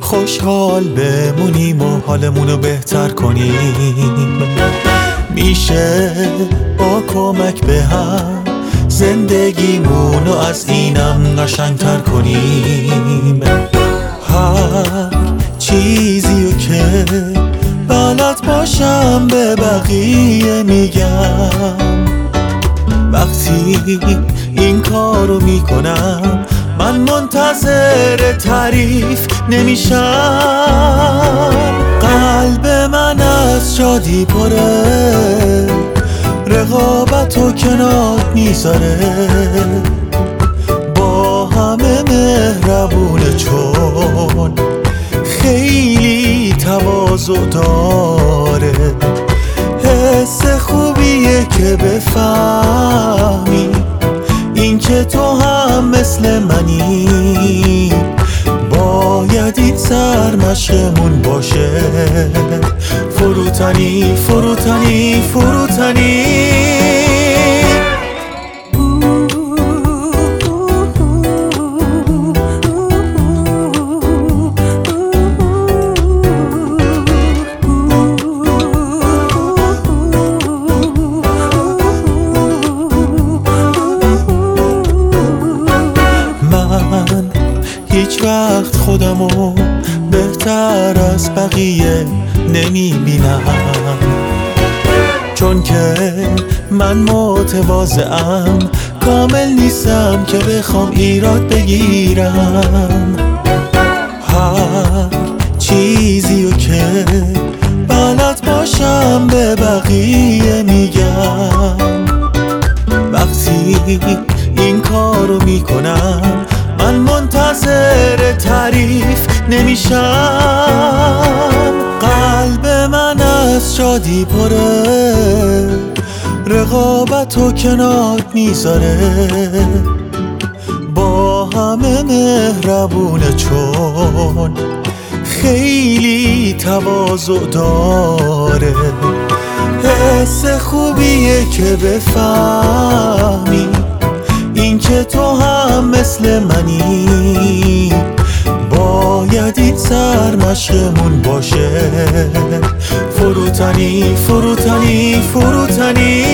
خوشحال بمونیم و حالمونو بهتر کنیم. میشه با کمک به هم. زندگیمونو از اینم قشنگتر کنیم. هر چیزیو که بلد باشم به بقیه میگم. وقتی این کارو می‌کنم من منتظر تعریف نمیشم. قلب من از شادی پره. رقابت و کنار می‌ذاره. با همه مهربونه چون خیلی تواضع داره. حس خوبیه که بفهمی مثل منی. باید این سرمشقمون باشه. فروتنی فروتنی فروتنی. وقت خودمو بهتر از بقیه نمی‌بینم. چون که من متواضعم کامل نیستم که بخوام ایراد بگیرم. هر چیزیو که بلد باشم به بقیه میگم. وقتی این کارو می‌کنم من منتظر تعریف نمیشم. قلب من از شادی پره. رقابت و کنار می‌ذاره. با همه مهربونه چون خیلی تواضع داره. حس خوبیه که بفهمی این که تو هم مثل منی. سرمشقمون باشه. فروتنی فروتنی فروتنی